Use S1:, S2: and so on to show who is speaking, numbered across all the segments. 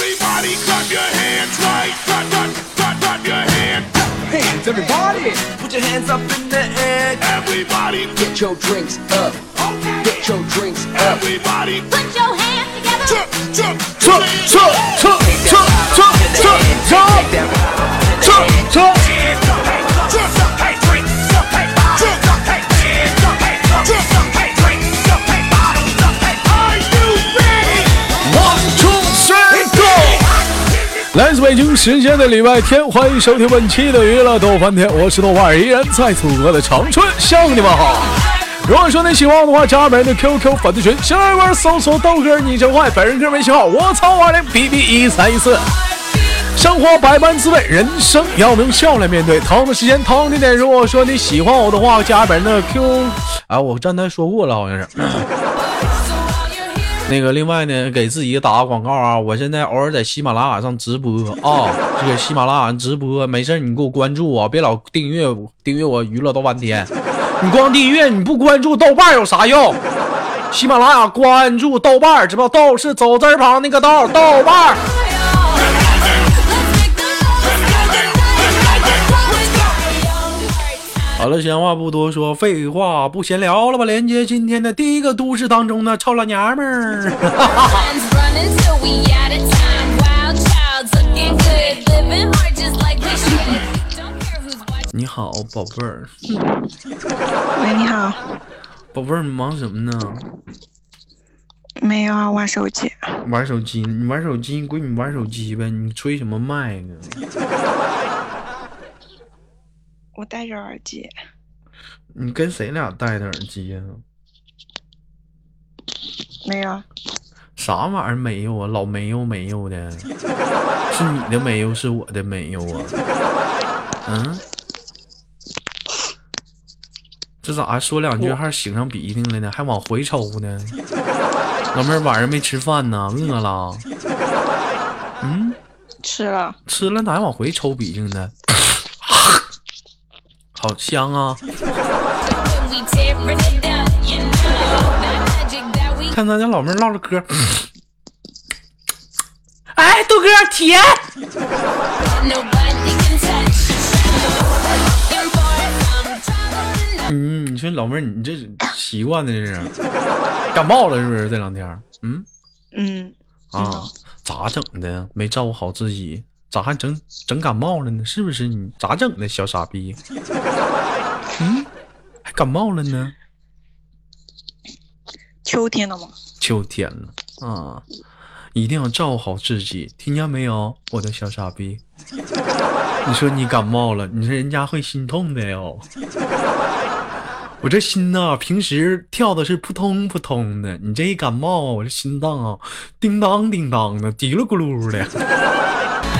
S1: Everybody clap your hands right. Clap, clap, clap, clap your hands!
S2: Hands, everybody.
S3: Put your hands up in the air.
S1: Everybody.
S2: Get your drinks up. Okay. Get your drinks up.
S1: Everybody.
S4: Put your hands together.
S1: Jump, jump, jump, jump, jump.
S5: 来自北京时间的礼拜天，欢迎收听本期的娱乐逗翻天，我是豆瓣儿，依然在祖国的长春向你们好。如果说你喜欢我的话，加本人的 QQ 粉丝群，新浪微博搜索豆哥你真坏，本人个人微信号我操二零 B B 一三一四。生活百般滋味，人生要用笑来面对。同样的时间，同样地点，如果说你喜欢我的话，加本人的 Q，啊，我刚才说过了，好像是。那个，另外呢，给自己打个广告啊！我现在偶尔在喜马拉雅上直播啊，这个喜马拉雅直播，没事你给我关注我，别老订阅订阅我娱乐到半天，你光订阅你不关注豆瓣有啥用？喜马拉雅关注豆瓣儿，知道豆是走字旁那个豆，豆瓣好了，闲话不多说，废话不闲聊了吧？连接今天的第一个都市当中的臭老娘们儿。你好，宝贝儿。
S6: 喂，你好。
S5: 宝贝儿，你忙什么呢？
S6: 没有啊，玩手机。
S5: 玩手机？你玩手机，闺女玩手机呗。你吹什么麦呢？
S6: 我戴着耳机，
S5: 你跟谁俩戴的耳机呀、
S6: 没有啊，
S5: 啥玩意儿没有啊？老没有没有的，是你的没有，是我的没有啊？嗯，这咋说两句还擤上鼻涕了呢？还往回抽呢？老妹儿晚上没吃饭呢？饿了？嗯，
S6: 吃了。
S5: 吃了咋还往回抽鼻涕呢？好香啊！看咱家老妹唠唠嗑。哎，豆哥，甜。嗯，你说老妹，你这习惯的这是？感冒了是不是？这两天？嗯
S6: 嗯。
S5: 啊？咋整的？没照顾好自己？咋还整整感冒了呢？是不是你咋整的，小傻逼？嗯，还感冒了呢？
S6: 秋天了吗，
S5: 秋天了啊，一定要照顾好自己，听见没有，我的小傻逼？你说你感冒了，你说人家会心痛的哟。我这心呐、平时跳的是扑通扑通的，你这一感冒啊，我这心脏啊，叮当叮当的，嘀噜咕噜的。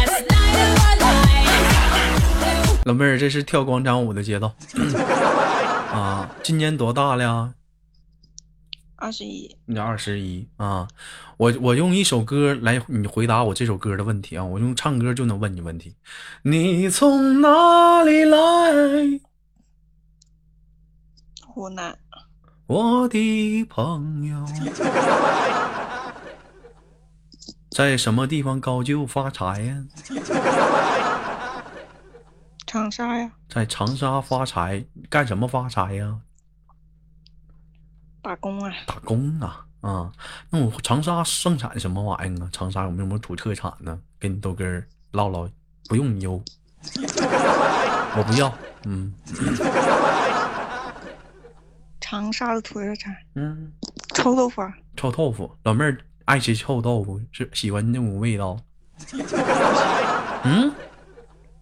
S5: 老妹儿，这是跳广场舞的节奏啊！今年多大了呀？
S6: 二十一，
S5: 你二十一啊！我我用一首歌来你回答我这首歌的问题啊！我用唱歌就能问你问题。你从哪里来？
S6: 湖南，
S5: 我的朋友，在什么地方高就发财呀？
S6: 长沙呀，
S5: 在长沙发财，干什么发财呀？
S6: 打工啊，
S5: 打工啊啊！那我长沙盛产什么玩意儿啊？长沙有没有什么土特产呢？跟你豆哥儿唠唠，不用你邮，我不要。嗯
S6: 长沙的土特产，
S5: 嗯，
S6: 臭豆腐啊，
S5: 臭豆腐，老妹儿爱吃臭豆腐，是喜欢那种味道。嗯，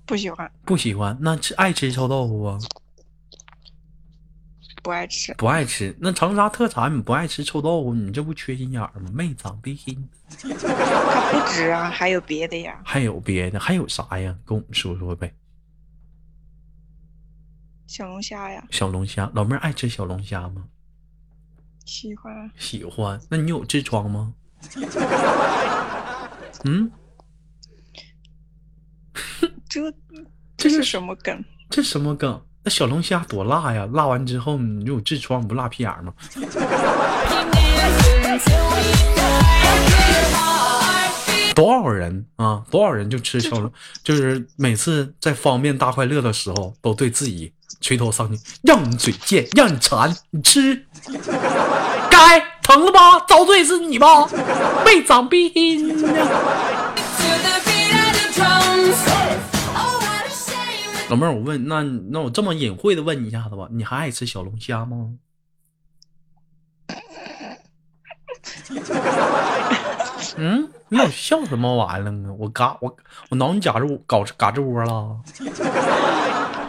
S6: 不喜欢，
S5: 不喜欢，那吃爱吃臭豆腐啊？
S6: 不爱吃，
S5: 不爱吃。那长沙特产你不爱吃臭豆腐，你这不缺心眼儿吗？没长逼心。
S6: 它不止啊，还有别的呀。
S5: 还有别的？还有啥呀？跟我们说说呗。
S6: 小龙虾呀，
S5: 小龙虾，老妹儿爱吃小龙虾吗？
S6: 喜欢啊。
S5: 喜欢。那你有痔疮吗？嗯，
S6: 这
S5: 这是
S6: 什么梗？
S5: 这什么梗？那小龙虾多辣呀！辣完之后你就有痔疮，不辣屁眼吗？多少人啊？多少人就吃小龙，就是每次在方便大快乐的时候，都对自己垂头丧气，让你嘴贱，让你馋，你吃，该疼了吧？遭罪是你吧？没长病老妹儿，我问，那那我这么隐晦的问你一下子吧，你还爱吃小龙虾吗？嗯，你老笑什么玩意儿啊？我嘎我我挠你嘎吱搞嘎吱窝了？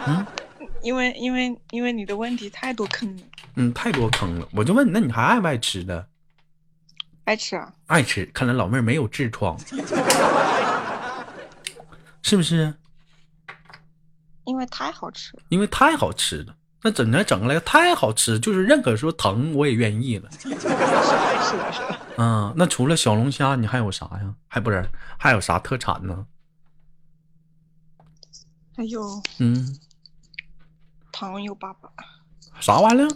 S6: 嗯因为因为因为你的问题太多坑了，
S5: 嗯，太多坑了。我就问你，那你还爱不爱吃的？
S6: 爱吃啊？
S5: 爱吃，看来老妹儿没有痔疮，是不是？
S6: 因为太好吃了。
S5: 因为太好吃了。那整来整来太好吃，就是认可说疼我也愿意了。
S6: 是的，是。
S5: 嗯，那除了小龙虾，你还有啥呀？还不是还有啥特产呢？
S6: 还有
S5: 嗯，
S6: 糖油粑粑，
S5: 啥玩意儿？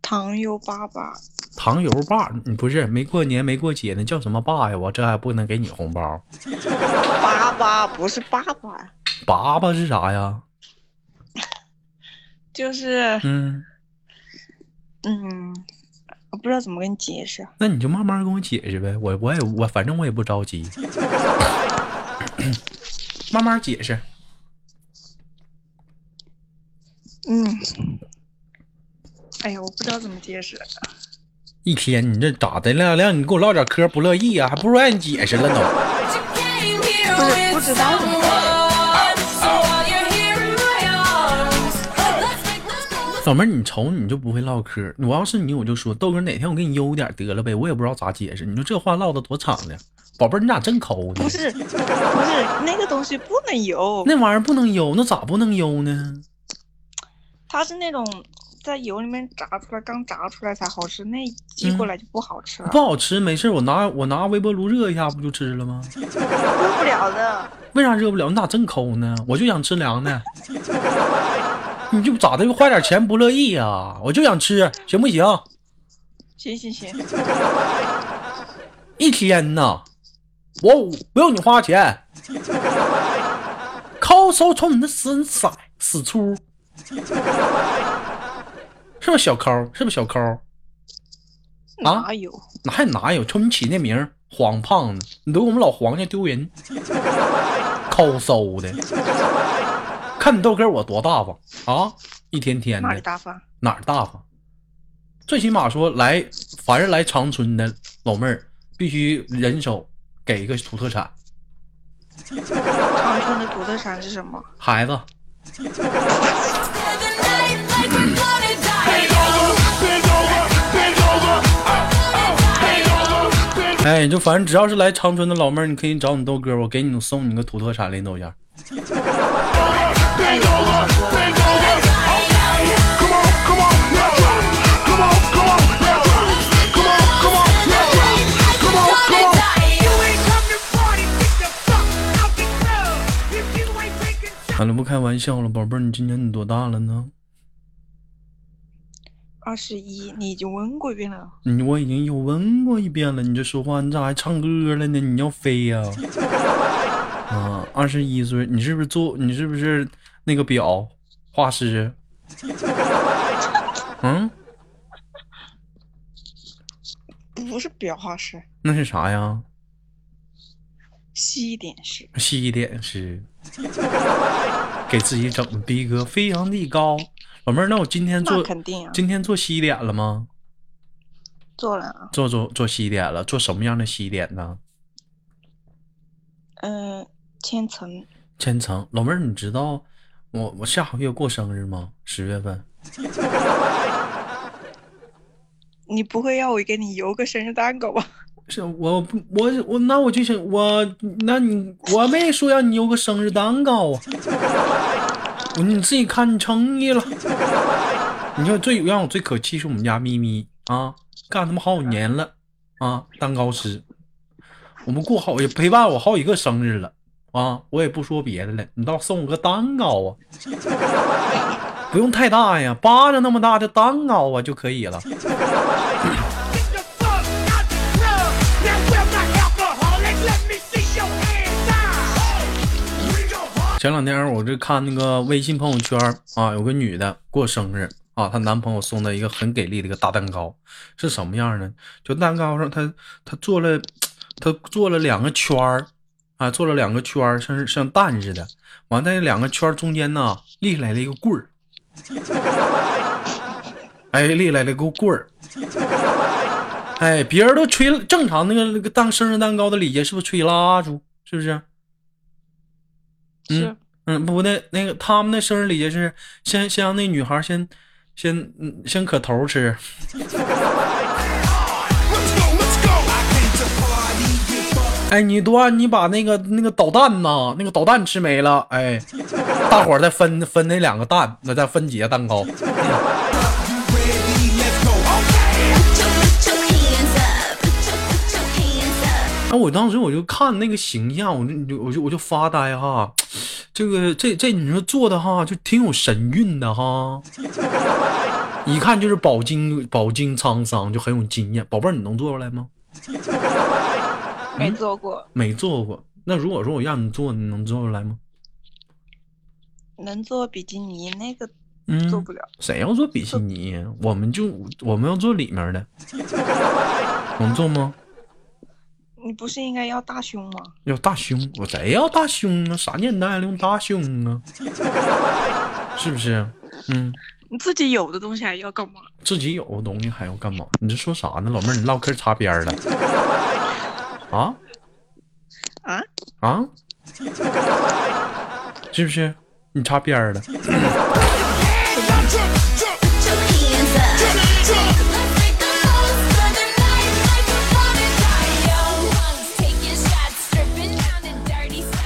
S6: 糖油粑粑，
S5: 糖油粑，你不是没过年没过节呢，叫什么爸呀？我这还不能给你红包。
S6: 粑粑不是粑粑，
S5: 粑粑是啥呀？
S6: 就是
S5: 嗯，
S6: 嗯，我不知道怎么跟你解释。
S5: 那你就慢慢跟我解释呗。我我也我反正我也不着急，慢慢解释。
S6: 嗯，哎呀，我不知道怎么解释。
S5: 一天你这咋的了？让你给我唠点嗑不乐意啊？还不如让你解释了都。
S6: 不是不知道怎么
S5: 老妹儿，你瞅你就不会唠嗑。我要是你，我就说豆哥哪天我给你悠点得了呗。我也不知道咋解释。你说这话唠的多敞亮？宝贝儿，你咋真抠呢
S6: 不？是不是那个东西不能油，
S5: 那玩意儿不能悠，那咋不能悠呢？
S6: 它是那种在油里面炸出来，刚炸出来才好吃，那寄过来就不好吃了，
S5: 不好吃没事我拿我拿微波炉热一下不就吃了吗？
S6: 热 不了的。
S5: 为啥热不了？你咋真抠呢？我就想吃凉的。你就咋的？又花点钱不乐意呀、我就想吃，行不行？
S6: 行行行，
S5: 一天呐，我不用你花钱，抠搜从你那死色死出，是不是小抠？是不是小抠？啊
S6: 哪有？
S5: 哪还哪有？瞅你起那名黄胖子，你都给我们老黄家丢人，抠搜的。看你豆哥我多大方啊！一天天的
S6: 大方？
S5: 哪儿大方？最起码说来，凡是来长春的老妹儿，必须人手给一个土特产，
S6: 长春的土特产是什么？
S5: 孩子。哎，就反正只要是来长春的老妹儿，你可以找你豆哥，我给你送你个土特产零豆馅好了，不开玩笑了，宝贝儿，你今年你多大了呢？
S6: 二十一，你已经问过一遍了。
S5: 你我已经有问过一遍了，你这说话你咋还唱歌了呢？你要飞呀、啊？二十一岁，你是不是做？你是不是那个表画师？嗯，
S6: 不是裱画师，
S5: 那是啥呀？
S6: 西点师。
S5: 西点师给自己整的逼格非常的高。老妹儿，那我今天做
S6: 肯定啊，
S5: 今天做西点了吗？
S6: 做了啊。
S5: 做做做西点了，做什么样的西点呢？
S6: 嗯、千层。
S5: 千层。老妹儿，你知道我我下个月过生日吗？十月份。
S6: 你不会要我给你邮个生日蛋糕吧？
S5: 是我不我我那我就想我那你我没说让你邮个生日蛋糕啊，我你自己看你诚意了。你说最让我最可气是我们家咪咪啊，干他妈好几年了啊，蛋糕师，我们过好也陪伴我好几个生日了啊，我也不说别的了，你倒送我个蛋糕啊，不用太大呀，巴掌那么大的蛋糕啊就可以了。前两天我这看那个微信朋友圈啊，有个女的过生日啊，她男朋友送她一个很给力的一个大蛋糕，是什么样呢？就蛋糕上她她做了她做了两个圈儿啊，做了两个圈儿，像是像蛋似的。完，在两个圈儿中间呢立起来了一个棍儿，哎，立起来了个棍儿。哎，别人都吹正常那个那个当生日蛋糕的礼节是不是吹蜡烛？是不是？
S6: 是
S5: 嗯，不那，那个他们的生日礼节是先先让那女孩先先嗯先磕头吃，哎，你多你把那个那个导弹呐，那个导弹吃没了，哎，大伙儿再分分那两个蛋，那再分几个蛋糕。哎，我当时我就看那个形象，我就我就我就发呆哈，这个这这你说做的哈，就挺有神韵的哈，一看就是饱经饱经沧桑，就很有经验。宝贝儿，你能做出来吗？
S6: 没做过，
S5: 没做过。那如果说我让你做，你能做出来吗？
S6: 能做比基尼那个
S5: 嗯，
S6: 做不了。
S5: 谁要做比基尼？我们就我们要做里面的，能做吗？
S6: 你不是应该要大胸吗？
S5: 要大胸，我谁要大胸啊？啥年代了用大胸啊？是不是？嗯，
S6: 你自己有的东西还要干嘛？
S5: 自己有的东西还要干嘛？你这说啥呢，老妹儿？你唠嗑擦边儿了？啊？
S6: 啊？
S5: 啊？是不是？你擦边儿了。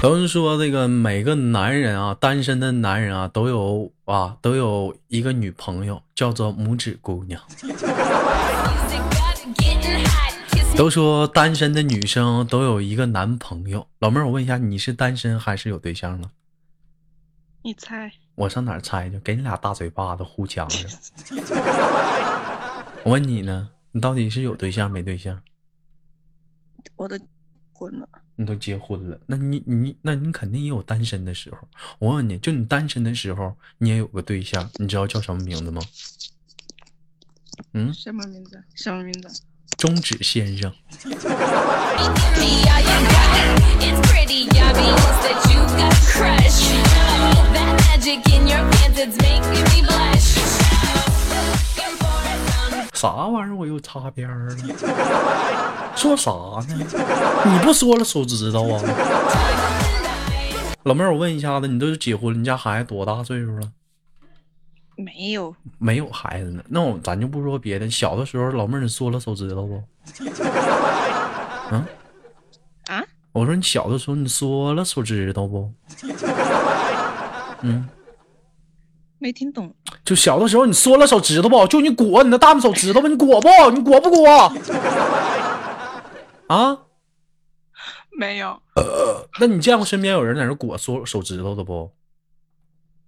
S5: 都是说这个每个男人啊单身的男人啊都有啊都有一个女朋友叫做拇指姑娘。都说单身的女生都有一个男朋友。老妹儿，我问一下，你是单身还是有对象了？
S6: 你猜？
S5: 我上哪儿猜去？给你俩大嘴巴子互呛着。我问你呢，你到底是有对象没对象？
S6: 我都婚了，
S5: 你都结婚了，那你你那你肯定也有单身的时候。我问你，就你单身的时候，你也有个对象，你知道叫什么名字吗？嗯，
S6: 什么名字？什么名字？
S5: 中指先生。啥玩意儿？我又擦边儿了。说啥呢？你不说了手指头啊？老妹儿，我问一下子，你都结婚了，你家孩子多大岁数了？
S6: 没有，
S5: 没有孩子呢。那我咱就不说别的，小的时候老妹儿你缩了手指头不？嗯
S6: 啊？
S5: 我说你小的时候你缩了手指头不？嗯，
S6: 没听懂。
S5: 就小的时候你缩了手指头不？就你裹你那大拇手指头吧，你裹不？你裹不裹？啊？
S6: 没有，
S5: 那你见过身边有人在那裹缩手指头的不？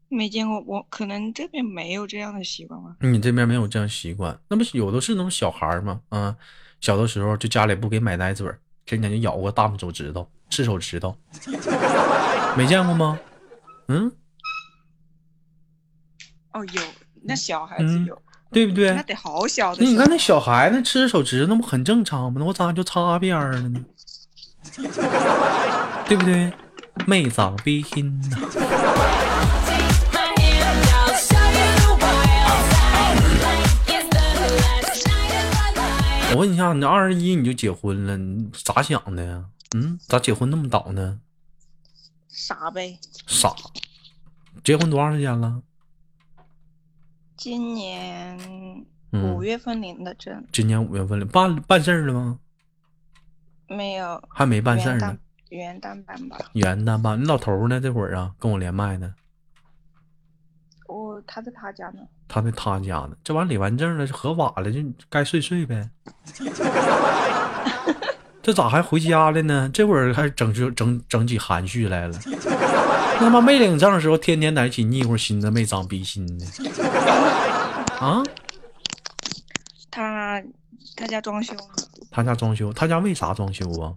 S6: 没见过。我可能这边没有这样的习惯吧。
S5: 你这边没有这样习惯，那不是有的是那种小孩儿吗？啊，小的时候就家里不给买奶嘴儿，天天就咬个大拇手指头，吃手指头，没见过吗？嗯，
S6: 哦，有，那小孩子
S5: 嗯
S6: 有，
S5: 对不对
S6: 那？得好小的
S5: 你看那小孩子吃手指头，那不很正常吗？那我咋就擦边儿了呢？对不对？没长逼心呐。我问一下，你二十一你就结婚了，你咋想的呀？嗯，咋结婚那么早呢？
S6: 傻呗。
S5: 傻，结婚多长时间了？
S6: 今年
S5: 嗯
S6: 五月份领的证，
S5: 今年五月份了，办办事儿了吗？
S6: 没有
S5: 还没办事儿呢
S6: 元旦。办吧？
S5: 元旦办，你老头呢？这会儿啊，跟我连麦呢，
S6: 我他在他家呢。
S5: 他在他家呢。这玩意儿领完证了，就合法了，就该睡睡呗。这咋还回家了呢？这会儿还整出整整起含蓄来了。他妈没领证的时候，天天在一起腻乎心的，没长逼心的。啊，
S6: 他他家装修呢，
S5: 他家装修，他家为啥装修啊？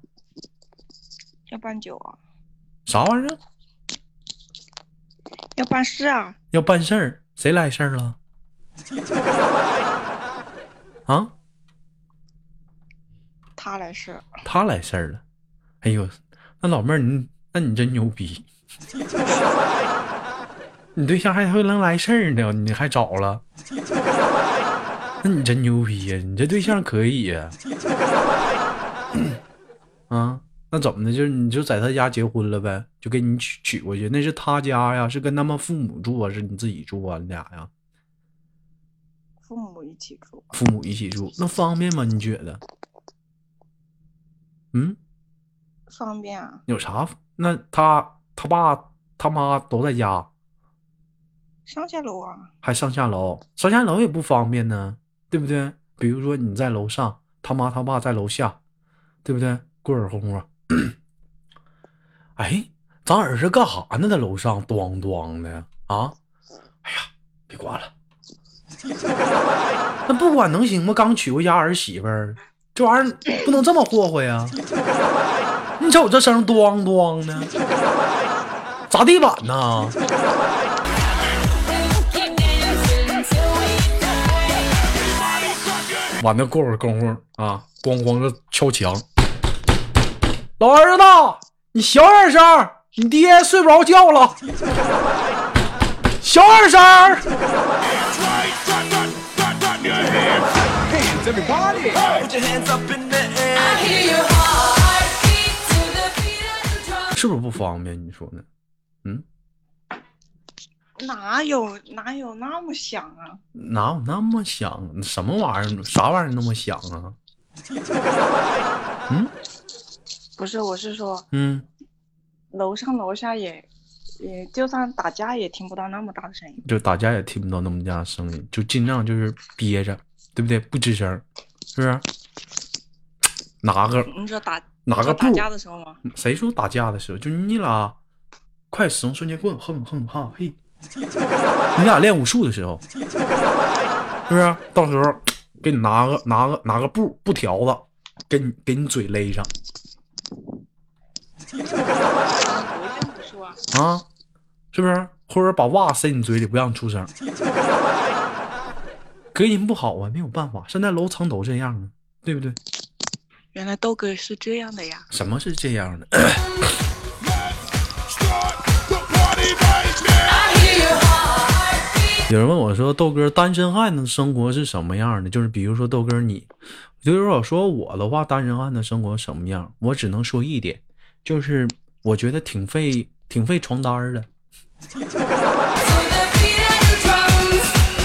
S6: 要办酒啊，
S5: 啥玩意儿？
S6: 要办事啊。
S5: 要办事儿？谁来事儿了？啊？
S6: 他来事，
S5: 他来事儿了。哎呦，那老妹儿，你那你真牛逼，你对象还会能来事儿呢，你还找了，那你真牛逼呀！你这对象可以呀。啊，那怎么的？就是你就在他家结婚了呗，就给你娶娶过去，那是他家呀，是跟他们父母住啊，是你自己住啊？你俩呀，
S6: 父母一起住，
S5: 父母一起住，那方便吗？你觉得？嗯？
S6: 方便啊。
S5: 有啥？那他他爸他妈都在家，
S6: 上下楼啊，
S5: 还上下楼，上下楼也不方便呢，对不对？比如说你在楼上，他妈他爸在楼下，对不对？过耳红啊！哎，咱儿子干啥呢？在楼上咣咣的啊！哎呀，别管了，那不管能行吗？刚娶回家儿媳妇儿，这玩意儿不能这么霍霍呀！你瞅我这声咣咣的，砸地板呢完了，过会儿功夫啊，咣咣的敲墙。老儿子，你小点声，你爹睡不着觉了。小点声。是不是不方便？你说呢？嗯？
S6: 哪有哪有那么响啊？
S5: 哪有那么响？什么玩意儿？啥玩意儿那么响啊？嗯？
S6: 不是，我是说
S5: 嗯，
S6: 楼上楼下也也就算打架也听不到那么大的声音。
S5: 就打架也听不到那么大的声音，就尽量就是憋着，对不对？不吱声，是不是？拿个
S6: 你说打
S5: 哪个
S6: 打架的时候吗？
S5: 谁说打架的时候？就你俩快使用双截棍，哼哼哈嘿，你俩练武术的时候，是不是？到时候给你拿个拿个拿个布布条子，给你给你嘴勒上
S6: 啊，
S5: 啊，是不是？或者把袜塞你嘴里，不让你出声。隔音不好啊，没有办法，现在楼层都这样啊，对不对？
S6: 原来豆哥是这样的呀。
S5: 什么是这样的. 有人问我说：“豆哥，单身汉的生活是什么样的？就是比如说豆哥你，就是我说我的话，单身汉的生活什么样？我只能说一点，就是我觉得挺费挺费床单儿的。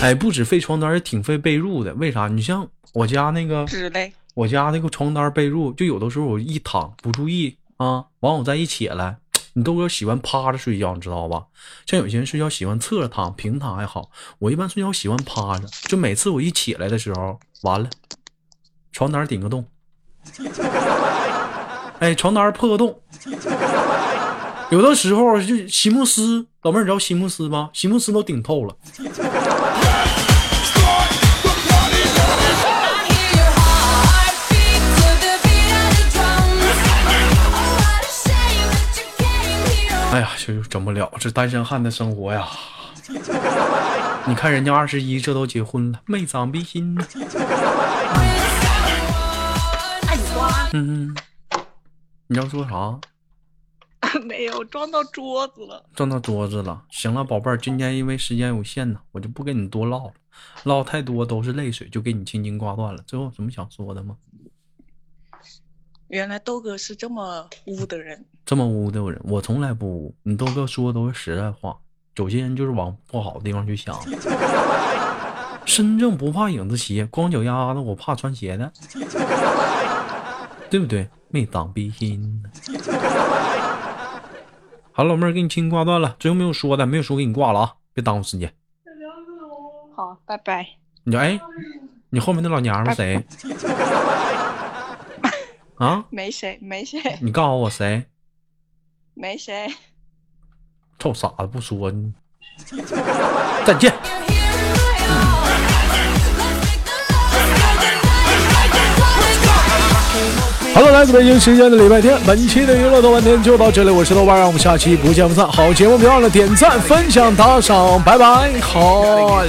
S5: 哎，不止费床单，也挺费被褥的。为啥？你像我家那个，我家那个床单被褥，就有的时候我一躺不注意啊，完我再一起来，你豆哥喜欢趴着睡觉，你知道吧？像有些人睡觉喜欢侧着躺、平躺还好，我一般睡觉喜欢趴着。就每次我一起来的时候，完了，床单顶个洞，哎，床单破个洞。有的时候就席慕斯，老妹儿知道席慕斯吗？席慕斯都顶透了。哎呀，就整不了这单身汉的生活呀。你看人家二十一，这都结婚了，没长逼心。嗯。你要说啥？
S6: 没有撞到桌子了。
S5: 撞到桌子了。行了，宝贝儿，今天因为时间有限呢，我就不跟你多唠了，唠太多都是泪水，就给你轻轻挂断了。最后有什么想说的吗？
S6: 原来豆哥是这么污的人。
S5: 这么污的人，我从来不污，你豆哥说的都是实在话。有些人就是往不好的地方去想。身正不怕影子斜，光脚丫子我怕穿鞋的。对不对？没当鼻心。好，老妹儿给你轻轻挂断了，最后没有说的，没有说给你挂了啊，别耽误时间。
S6: 好，拜拜。
S5: 你说哎，你后面那老娘们谁？啊？
S6: 没谁，没谁，
S5: 你告诉我谁？
S6: 没谁。
S5: 臭傻子不说你。再见。Hello，来自北京时间的礼拜天，本期的娱乐多半天就到这里，我是豆瓣，让我们下期不见不散。好节目别忘了点赞、分享、打赏，拜拜，好。